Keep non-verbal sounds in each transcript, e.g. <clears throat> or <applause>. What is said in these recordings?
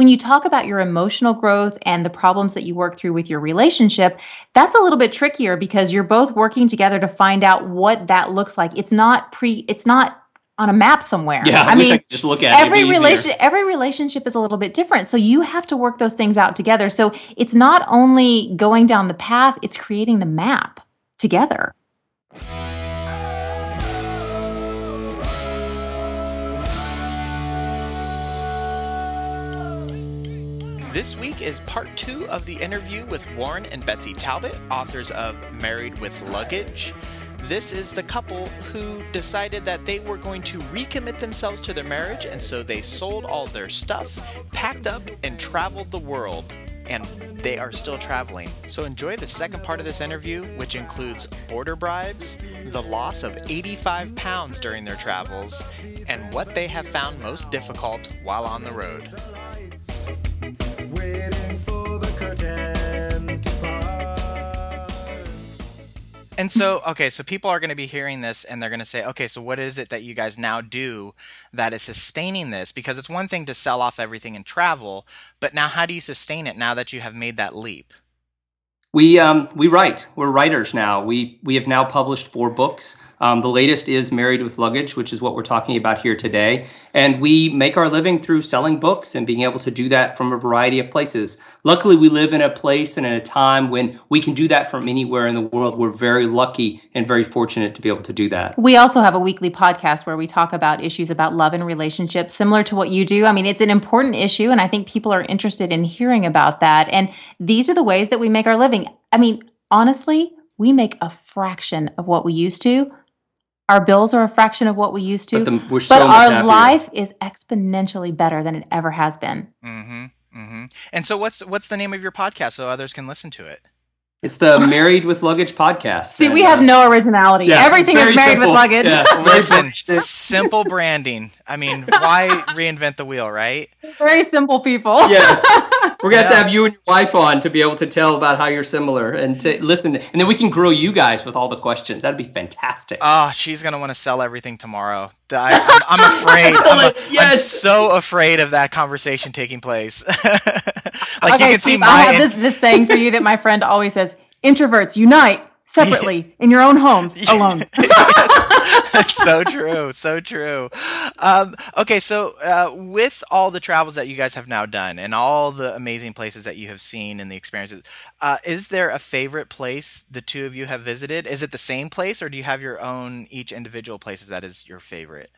when you talk about your emotional growth and the problems that you work through with your relationship, that's a little bit trickier because you're both working together to find out what that looks like. It's not pre it's not on a map somewhere. Yeah, I, I mean, I just look at every relation every relationship is a little bit different. So you have to work those things out together. So it's not only going down the path, it's creating the map together. This week is part two of the interview with Warren and Betsy Talbot, authors of Married with Luggage. This is the couple who decided that they were going to recommit themselves to their marriage, and so they sold all their stuff, packed up, and traveled the world. And they are still traveling. So enjoy the second part of this interview, which includes border bribes, the loss of 85 pounds during their travels, and what they have found most difficult while on the road. And so, okay, so people are going to be hearing this and they're going to say, okay, so what is it that you guys now do that is sustaining this? Because it's one thing to sell off everything and travel, but now how do you sustain it now that you have made that leap? We um, we write. We're writers now. We we have now published four books. Um, the latest is Married with Luggage, which is what we're talking about here today. And we make our living through selling books and being able to do that from a variety of places. Luckily, we live in a place and in a time when we can do that from anywhere in the world. We're very lucky and very fortunate to be able to do that. We also have a weekly podcast where we talk about issues about love and relationships, similar to what you do. I mean, it's an important issue, and I think people are interested in hearing about that. And these are the ways that we make our living. I mean, honestly, we make a fraction of what we used to our bills are a fraction of what we used to, but, the, so but our happier. life is exponentially better than it ever has been. Mm-hmm, mm-hmm. And so, what's what's the name of your podcast so others can listen to it? It's the <laughs> Married with Luggage podcast. See, we have no originality. Yeah, Everything is married simple. with luggage. Yeah. <laughs> Listen, simple branding. I mean, why reinvent the wheel, right? Very simple people. Yeah. <laughs> We're gonna yeah. have to have you and your wife on to be able to tell about how you're similar and to listen, and then we can grill you guys with all the questions. That'd be fantastic. Oh, she's gonna want to sell everything tomorrow. I, am afraid. I'm, a, <laughs> yes. I'm, so afraid of that conversation taking place. <laughs> like okay, you can Steve, see my. I have this, this saying for you that my friend always says: "Introverts unite." separately <laughs> in your own homes alone. yes, that's <laughs> so true. So true. Um, okay, so uh, with all the travels that you guys have now done and all the amazing places that you have seen and the experiences, uh, is there a favorite place the two of you have visited? Is it the same place, or do you have your own each individual places that is your favorite?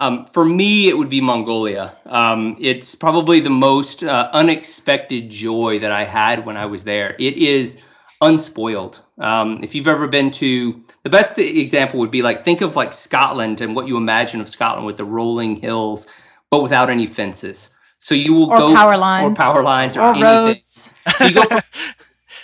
Um, for me, it would be Mongolia. Um, it's probably the most uh, unexpected joy that I had when I was there. It is unspoiled. Um, if you've ever been to the best example would be like think of like Scotland and what you imagine of Scotland with the rolling hills, but without any fences. So you will or go power lines, or power lines, or, or roads. So you go <laughs>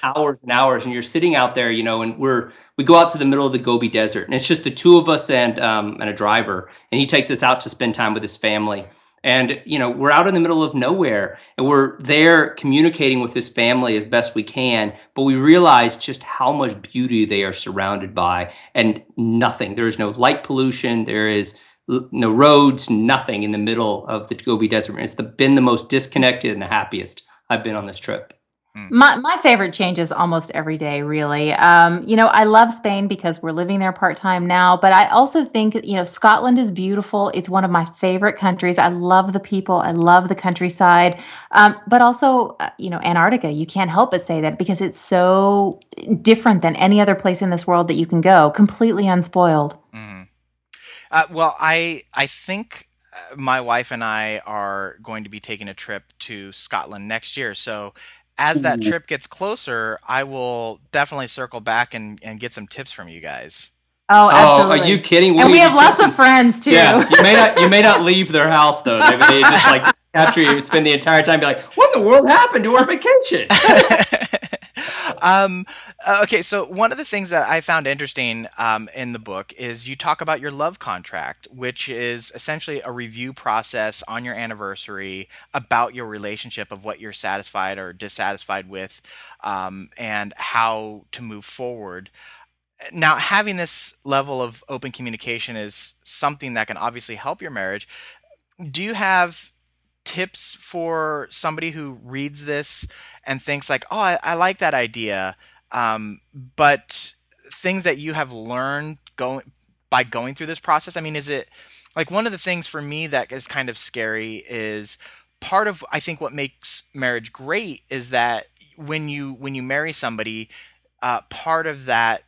hours and hours, and you're sitting out there, you know, and we're we go out to the middle of the Gobi Desert, and it's just the two of us and um, and a driver, and he takes us out to spend time with his family and you know we're out in the middle of nowhere and we're there communicating with this family as best we can but we realize just how much beauty they are surrounded by and nothing there is no light pollution there is no roads nothing in the middle of the gobi desert it's the, been the most disconnected and the happiest i've been on this trip. My my favorite changes almost every day, really. Um, you know, I love Spain because we're living there part time now, but I also think you know Scotland is beautiful. It's one of my favorite countries. I love the people. I love the countryside, um, but also uh, you know Antarctica. You can't help but say that because it's so different than any other place in this world that you can go, completely unspoiled. Mm. Uh, well, I I think uh, my wife and I are going to be taking a trip to Scotland next year. So as that mm-hmm. trip gets closer, I will definitely circle back and, and get some tips from you guys. Oh, absolutely. Oh, are you kidding? and we have lots of friends too. Yeah, you may not you may not <laughs> leave their house though. They may just like capture you, spend the entire time, be like, "What in the world happened to our vacation?" <laughs> um, uh, okay, so one of the things that I found interesting um, in the book is you talk about your love contract, which is essentially a review process on your anniversary about your relationship of what you're satisfied or dissatisfied with, um, and how to move forward. Now, having this level of open communication is something that can obviously help your marriage. Do you have tips for somebody who reads this and thinks like, oh, I, I like that idea, um, but things that you have learned going by going through this process? I mean, is it like one of the things for me that is kind of scary is part of I think what makes marriage great is that when you when you marry somebody, uh, part of that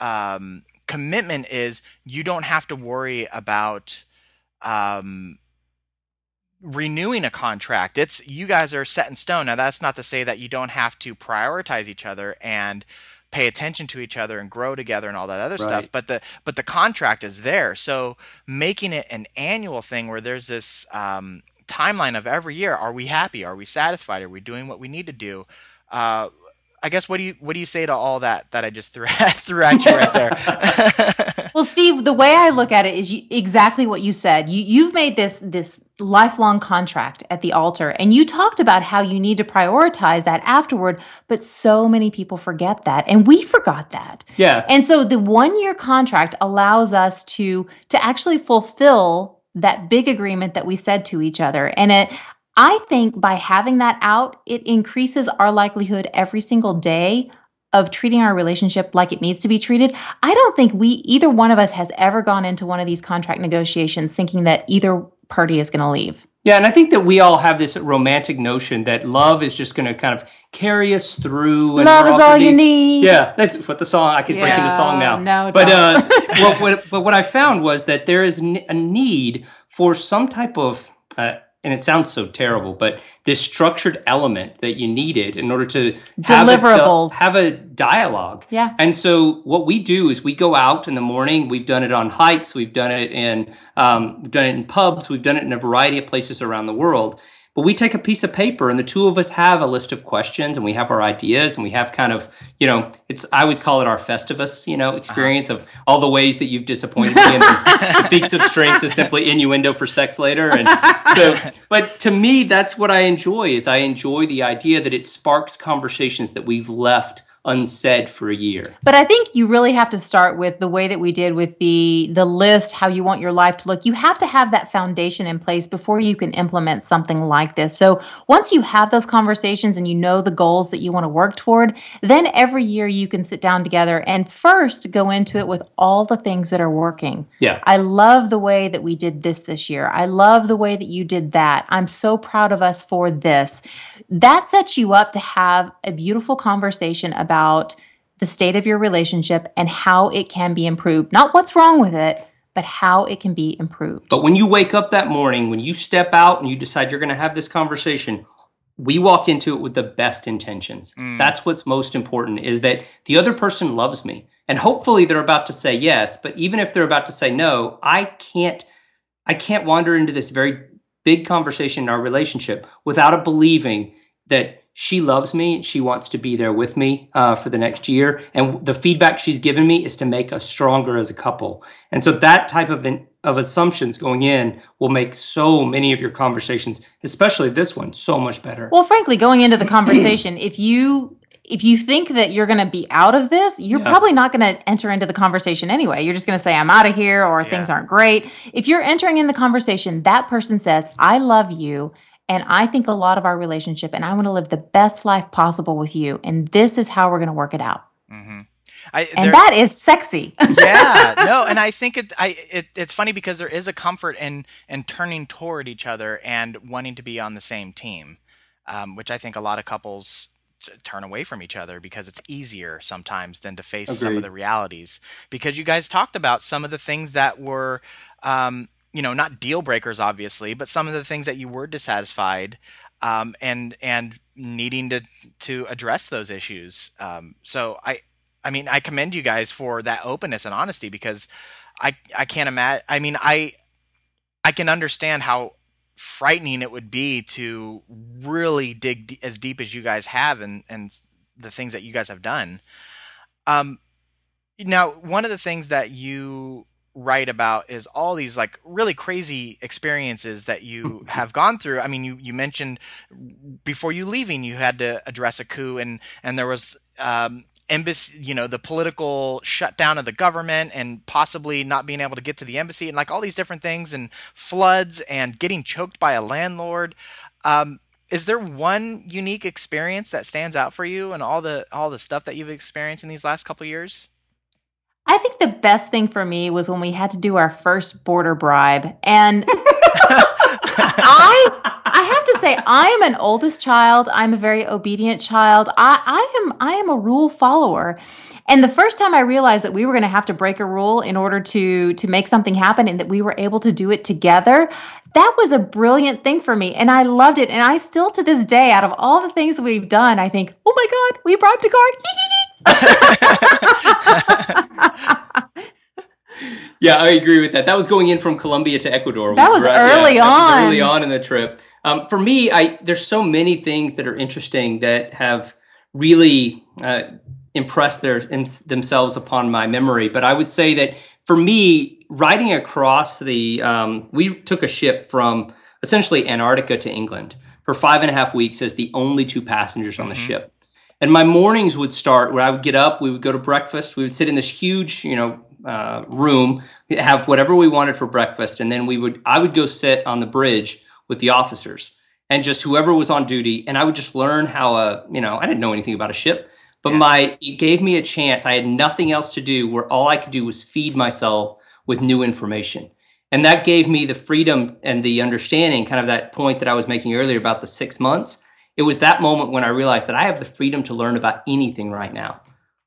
um, commitment is you don't have to worry about um, renewing a contract. It's you guys are set in stone. Now that's not to say that you don't have to prioritize each other and pay attention to each other and grow together and all that other right. stuff but the but the contract is there so making it an annual thing where there's this um, timeline of every year are we happy are we satisfied are we doing what we need to do uh, I guess what do you what do you say to all that that I just threw at, <laughs> threw at you right there? <laughs> well, Steve, the way I look at it is you, exactly what you said. You you've made this this lifelong contract at the altar, and you talked about how you need to prioritize that afterward. But so many people forget that, and we forgot that. Yeah. And so the one year contract allows us to to actually fulfill that big agreement that we said to each other, and it I think by having that out, it increases our likelihood every single day of treating our relationship like it needs to be treated. I don't think we, either one of us, has ever gone into one of these contract negotiations thinking that either party is going to leave. Yeah, and I think that we all have this romantic notion that love is just going to kind of carry us through. love is all you need. Yeah, that's what the song. I could yeah, break into song now. No, but uh, <laughs> well, what, but what I found was that there is a need for some type of uh, and it sounds so terrible, but this structured element that you needed in order to deliverables have a, have a dialogue. Yeah. And so what we do is we go out in the morning. We've done it on hikes. We've done it in um, we've done it in pubs. We've done it in a variety of places around the world. But we take a piece of paper and the two of us have a list of questions and we have our ideas and we have kind of, you know, it's, I always call it our Festivus, you know, experience uh-huh. of all the ways that you've disappointed me. And the, <laughs> feats of strengths is simply innuendo for sex later. And so, but to me, that's what I enjoy is I enjoy the idea that it sparks conversations that we've left unsaid for a year. But I think you really have to start with the way that we did with the the list how you want your life to look. You have to have that foundation in place before you can implement something like this. So once you have those conversations and you know the goals that you want to work toward, then every year you can sit down together and first go into it with all the things that are working. Yeah. I love the way that we did this this year. I love the way that you did that. I'm so proud of us for this. That sets you up to have a beautiful conversation about about the state of your relationship and how it can be improved. Not what's wrong with it, but how it can be improved. But when you wake up that morning, when you step out and you decide you're going to have this conversation, we walk into it with the best intentions. Mm. That's what's most important is that the other person loves me. And hopefully they're about to say yes, but even if they're about to say no, I can't I can't wander into this very big conversation in our relationship without a believing that she loves me. And she wants to be there with me uh, for the next year. And the feedback she's given me is to make us stronger as a couple. And so that type of in, of assumptions going in will make so many of your conversations, especially this one, so much better. Well, frankly, going into the <clears throat> conversation, if you if you think that you're going to be out of this, you're yeah. probably not going to enter into the conversation anyway. You're just going to say, I'm out of here or yeah. things aren't great. If you're entering in the conversation, that person says, I love you and I think a lot of our relationship, and I want to live the best life possible with you. And this is how we're going to work it out. Mm-hmm. I, and there, that is sexy. yeah, <laughs> no, and I think it, I, it, it's funny because there is a comfort in in turning toward each other and wanting to be on the same team, um, which I think a lot of couples turn away from each other because it's easier sometimes than to face Agreed. some of the realities. Because you guys talked about some of the things that were um, you know, not deal breakers, obviously, but some of the things that you were dissatisfied um, and and needing to to address those issues. Um, so I, I mean, I commend you guys for that openness and honesty because I I can't imagine. I mean, I I can understand how frightening it would be to really dig d- as deep as you guys have and and the things that you guys have done. Um, now, one of the things that you write about is all these like really crazy experiences that you <laughs> have gone through. I mean, you, you mentioned before you leaving, you had to address a coup and, and there was, um, embassy, you know, the political shutdown of the government and possibly not being able to get to the embassy and like all these different things and floods and getting choked by a landlord. Um, is there one unique experience that stands out for you and all the all the stuff that you've experienced in these last couple years? I think the best thing for me was when we had to do our first border bribe. And <laughs> I I have to say I am an oldest child. I'm a very obedient child. I, I am I am a rule follower. And the first time I realized that we were going to have to break a rule in order to to make something happen and that we were able to do it together, that was a brilliant thing for me and I loved it. And I still to this day out of all the things we've done, I think, "Oh my god, we bribed a guard." <laughs> <laughs> yeah, I agree with that. That was going in from Colombia to Ecuador. That was early yeah, on. Was early on in the trip. Um, for me, I there's so many things that are interesting that have really uh, impressed their in, themselves upon my memory. But I would say that for me, riding across the, um, we took a ship from essentially Antarctica to England for five and a half weeks as the only two passengers on the mm-hmm. ship. And my mornings would start where I would get up, we would go to breakfast, we would sit in this huge, you know, uh, room, have whatever we wanted for breakfast, and then we would, I would go sit on the bridge with the officers and just whoever was on duty, and I would just learn how a, you know, I didn't know anything about a ship, but yeah. my it gave me a chance. I had nothing else to do where all I could do was feed myself with new information. And that gave me the freedom and the understanding, kind of that point that I was making earlier about the six months. It was that moment when I realized that I have the freedom to learn about anything right now.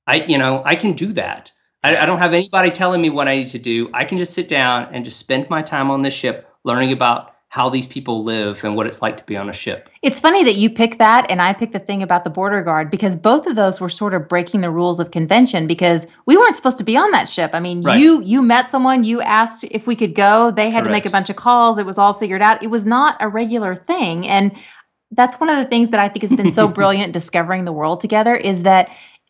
I, you know, I can do that. I, I don't have anybody telling me what I need to do. I can just sit down and just spend my time on this ship learning about how these people live and what it's like to be on a ship. It's funny that you pick that and I picked the thing about the border guard because both of those were sort of breaking the rules of convention because we weren't supposed to be on that ship. I mean, right. you you met someone, you asked if we could go, they had Correct. to make a bunch of calls, it was all figured out. It was not a regular thing and that's one of the things that I think has been so <laughs> brilliant discovering the world together is that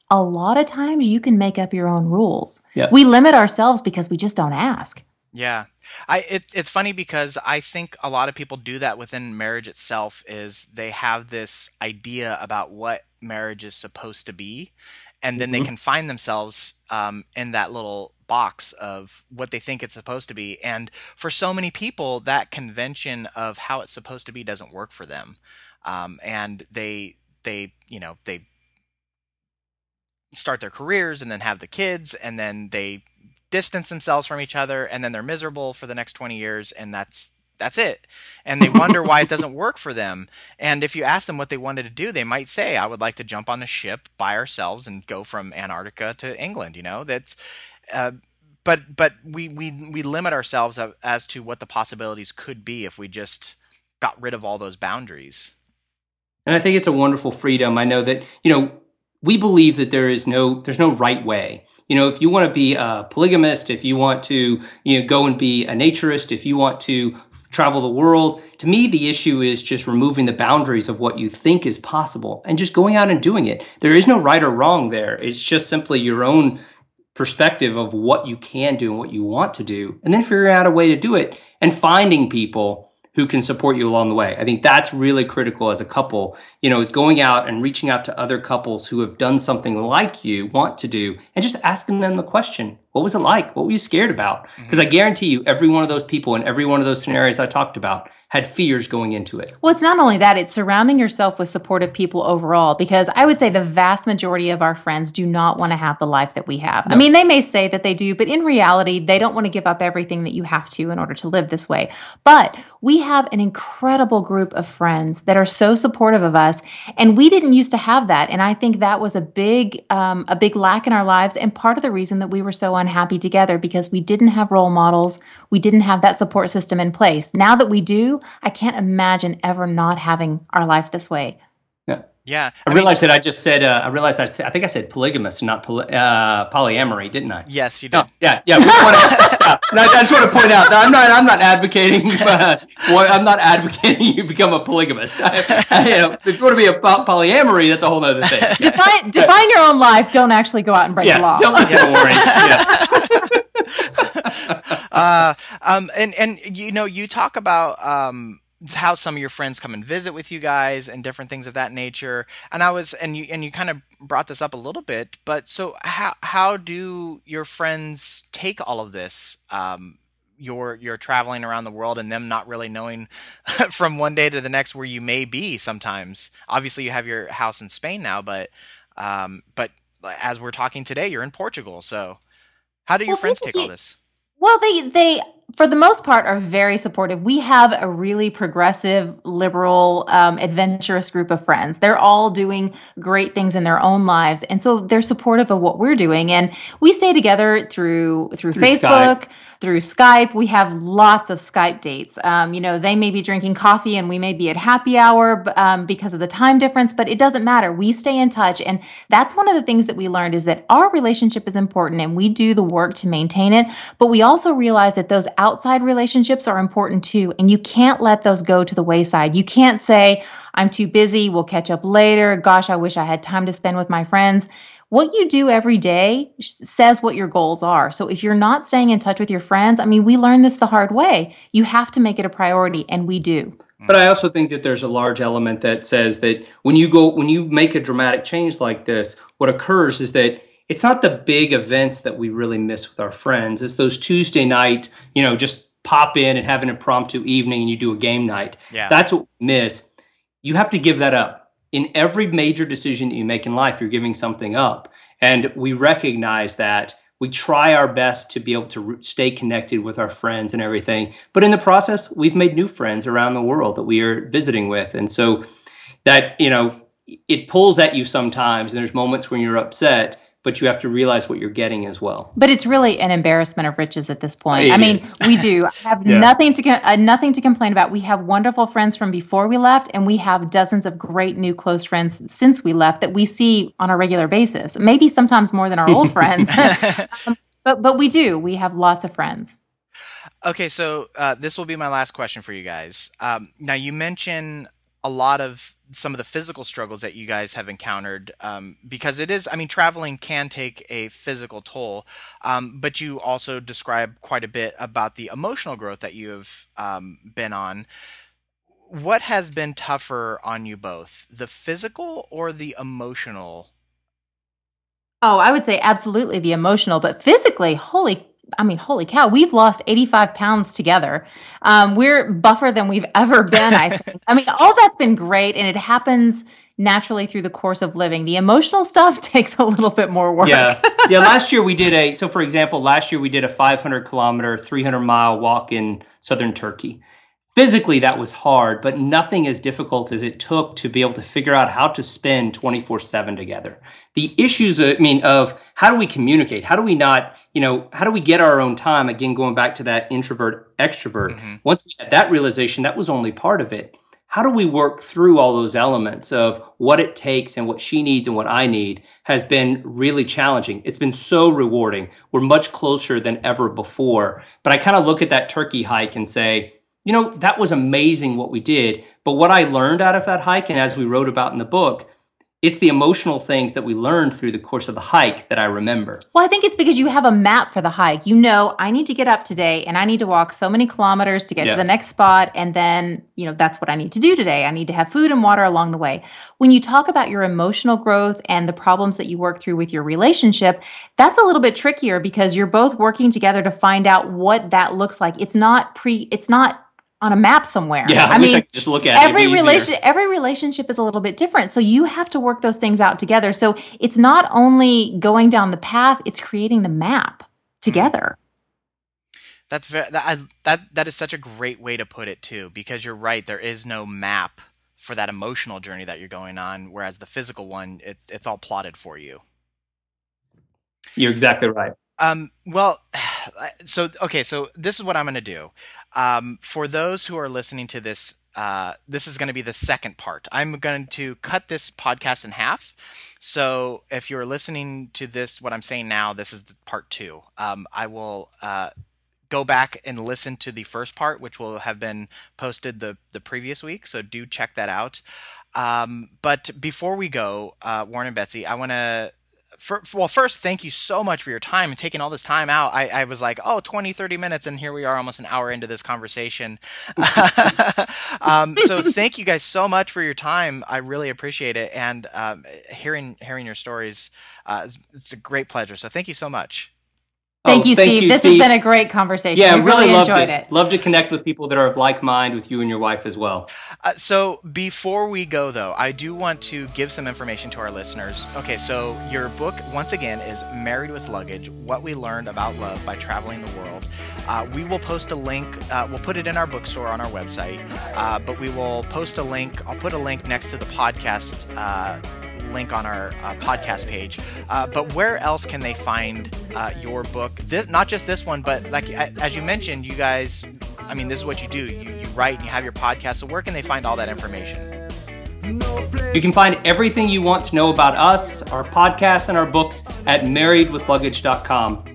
a lot of times you can make up your own rules. Yep. We limit ourselves because we just don't ask. Yeah. I it, it's funny because I think a lot of people do that within marriage itself is they have this idea about what marriage is supposed to be and then mm-hmm. they can find themselves um, in that little box of what they think it's supposed to be and for so many people that convention of how it's supposed to be doesn't work for them um, and they they you know they start their careers and then have the kids and then they distance themselves from each other and then they're miserable for the next 20 years and that's that's it. And they wonder why it doesn't work for them. And if you ask them what they wanted to do they might say i would like to jump on a ship by ourselves and go from antarctica to england you know? That's uh, but but we, we we limit ourselves as to what the possibilities could be if we just got rid of all those boundaries. And i think it's a wonderful freedom. I know that you know we believe that there is no there's no right way. You know if you want to be a polygamist if you want to you know go and be a naturist if you want to travel the world to me the issue is just removing the boundaries of what you think is possible and just going out and doing it. There is no right or wrong there. It's just simply your own perspective of what you can do and what you want to do and then figuring out a way to do it and finding people who can support you along the way. I think that's really critical as a couple, you know, is going out and reaching out to other couples who have done something like you want to do and just asking them the question, what was it like? What were you scared about? Because mm-hmm. I guarantee you every one of those people in every one of those scenarios I talked about had fears going into it. Well, it's not only that, it's surrounding yourself with supportive people overall because I would say the vast majority of our friends do not want to have the life that we have. No. I mean, they may say that they do, but in reality, they don't want to give up everything that you have to in order to live this way. But we have an incredible group of friends that are so supportive of us, and we didn't used to have that. And I think that was a big, um, a big lack in our lives, and part of the reason that we were so unhappy together because we didn't have role models, we didn't have that support system in place. Now that we do, I can't imagine ever not having our life this way. Yeah. Yeah. I, I realized mean, that I just said, uh, I realized I, said, I think I said polygamous, not poly, uh, polyamory, didn't I? Yes, you did. No, yeah. Yeah. to, yeah. I just want to point out that I'm not, I'm not advocating, uh, I'm not advocating you become a polygamist. I, I, you know, if you want to be a polyamory, that's a whole other thing. <laughs> Define, define your own life. Don't actually go out and break yeah, the law. Don't listen to Warren. <laughs> uh, um, and and you know, you talk about um, how some of your friends come and visit with you guys and different things of that nature. And I was and you and you kind of brought this up a little bit, but so how how do your friends take all of this? Um, you're you're traveling around the world and them not really knowing <laughs> from one day to the next where you may be sometimes obviously you have your house in spain now but um, but as we're talking today you're in portugal so how do your well, friends take all this well they they for the most part are very supportive we have a really progressive liberal um, adventurous group of friends they're all doing great things in their own lives and so they're supportive of what we're doing and we stay together through through, through facebook Skype through Skype. We have lots of Skype dates. Um, you know, they may be drinking coffee and we may be at happy hour um, because of the time difference, but it doesn't matter. We stay in touch. And that's one of the things that we learned is that our relationship is important and we do the work to maintain it. But we also realize that those outside relationships are important too. And you can't let those go to the wayside. You can't say, I'm too busy. We'll catch up later. Gosh, I wish I had time to spend with my friends what you do every day says what your goals are. So if you're not staying in touch with your friends, I mean, we learned this the hard way. You have to make it a priority, and we do. But I also think that there's a large element that says that when you go, when you make a dramatic change like this, what occurs is that it's not the big events that we really miss with our friends. It's those Tuesday night, you know, just pop in and have an impromptu evening and you do a game night. Yeah. That's what we miss. You have to give that up in every major decision that you make in life, you're giving something up. And we recognize that. We try our best to be able to stay connected with our friends and everything. But in the process, we've made new friends around the world that we are visiting with. And so that, you know, it pulls at you sometimes. And there's moments when you're upset but you have to realize what you're getting as well. But it's really an embarrassment of riches at this point. It I mean, we do I have <laughs> yeah. nothing to uh, nothing to complain about. We have wonderful friends from before we left, and we have dozens of great new close friends since we left that we see on a regular basis. Maybe sometimes more than our old <laughs> friends, <laughs> um, but but we do. We have lots of friends. Okay, so uh, this will be my last question for you guys. Um, now, you mention a lot of some of the physical struggles that you guys have encountered um, because it is i mean traveling can take a physical toll um, but you also describe quite a bit about the emotional growth that you have um, been on. What has been tougher on you both the physical or the emotional? Oh i would say absolutely the emotional but physically holy I mean, holy cow, we've lost 85 pounds together. Um, we're buffer than we've ever been, I <laughs> think. I mean, all that's been great, and it happens naturally through the course of living. The emotional stuff <laughs> takes a little bit more work. Yeah. <laughs> Yeah. last year we did a, so for example, last year we did a 500 kilometer, 300 mile walk in southern Turkey physically that was hard but nothing as difficult as it took to be able to figure out how to spend 24/7 together the issues i mean of how do we communicate how do we not you know how do we get our own time again going back to that introvert extrovert mm-hmm. once we had that realization that was only part of it how do we work through all those elements of what it takes and what she needs and what I need has been really challenging. It's been so rewarding. We're much closer than ever before. But I kind of look at that turkey hike and say, you know, that was amazing what we did. But what I learned out of that hike, and as we wrote about in the book, it's the emotional things that we learned through the course of the hike that I remember. Well, I think it's because you have a map for the hike. You know, I need to get up today and I need to walk so many kilometers to get yeah. to the next spot. And then, you know, that's what I need to do today. I need to have food and water along the way. When you talk about your emotional growth and the problems that you work through with your relationship, that's a little bit trickier because you're both working together to find out what that looks like. It's not pre, it's not on a map somewhere. Yeah, I, I mean, I just look at every relation. Every relationship is a little bit different, so you have to work those things out together. So it's not only going down the path; it's creating the map together. That's very, that, that that is such a great way to put it too, because you're right. There is no map for that emotional journey that you're going on, whereas the physical one, it, it's all plotted for you. You're exactly right. Um, well, so okay, so this is what I'm going to do. Um, for those who are listening to this, uh, this is going to be the second part. I'm going to cut this podcast in half. So if you're listening to this, what I'm saying now, this is part two. Um, I will uh, go back and listen to the first part, which will have been posted the the previous week. So do check that out. Um, but before we go, uh, Warren and Betsy, I want to for, well, first, thank you so much for your time and taking all this time out. I, I, was like, oh, 20, 30 minutes, and here we are almost an hour into this conversation. <laughs> um, so thank you guys so much for your time. I really appreciate it. And um, hearing, hearing your stories, uh, it's a great pleasure. So thank you so much. Thank oh, you, thank Steve. You, this Steve. has been a great conversation. Yeah, I really, really enjoyed it. it. Love to connect with people that are of like mind with you and your wife as well. Uh, so before we go, though, I do want to give some information to our listeners. Okay, so your book, once again, is Married with Luggage What We Learned About Love by Traveling the World. Uh, we will post a link, uh, we'll put it in our bookstore on our website, uh, but we will post a link. I'll put a link next to the podcast uh, link on our uh, podcast page. Uh, but where else can they find uh, your book? This, not just this one, but like as you mentioned, you guys. I mean, this is what you do. You, you write and you have your podcast. So where can they find all that information? You can find everything you want to know about us, our podcasts, and our books at marriedwithluggage.com.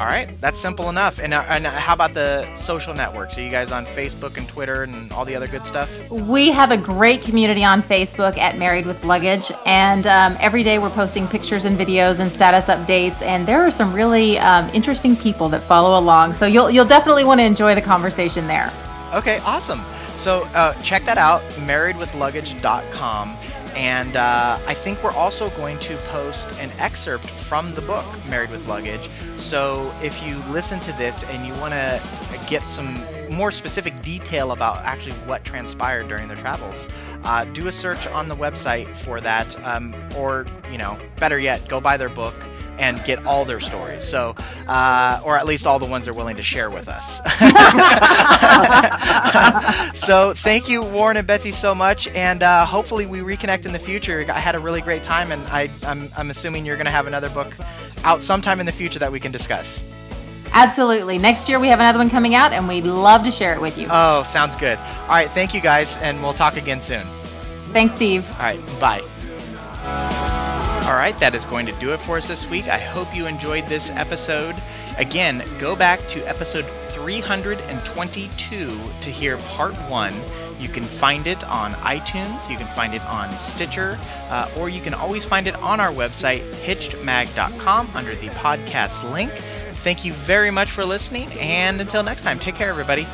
All right, that's simple enough. And, uh, and how about the social networks? Are you guys on Facebook and Twitter and all the other good stuff? We have a great community on Facebook at Married with Luggage, and um, every day we're posting pictures and videos and status updates. And there are some really um, interesting people that follow along, so you'll you'll definitely want to enjoy the conversation there. Okay, awesome. So uh, check that out, marriedwithluggage.com. And uh, I think we're also going to post an excerpt from the book, Married with Luggage. So if you listen to this and you want to get some more specific detail about actually what transpired during their travels, uh, do a search on the website for that. Um, or, you know, better yet, go buy their book and get all their stories. So, uh, or at least all the ones they're willing to share with us. <laughs> so, thank you, Warren and Betsy, so much, and uh, hopefully we reconnect in the future. I had a really great time, and I, I'm, I'm assuming you're going to have another book out sometime in the future that we can discuss. Absolutely. Next year we have another one coming out, and we'd love to share it with you. Oh, sounds good. All right, thank you guys, and we'll talk again soon. Thanks, Steve. All right, bye. All right, that is going to do it for us this week. I hope you enjoyed this episode. Again, go back to episode 322 to hear part one. You can find it on iTunes, you can find it on Stitcher, uh, or you can always find it on our website, hitchedmag.com, under the podcast link. Thank you very much for listening, and until next time, take care, everybody.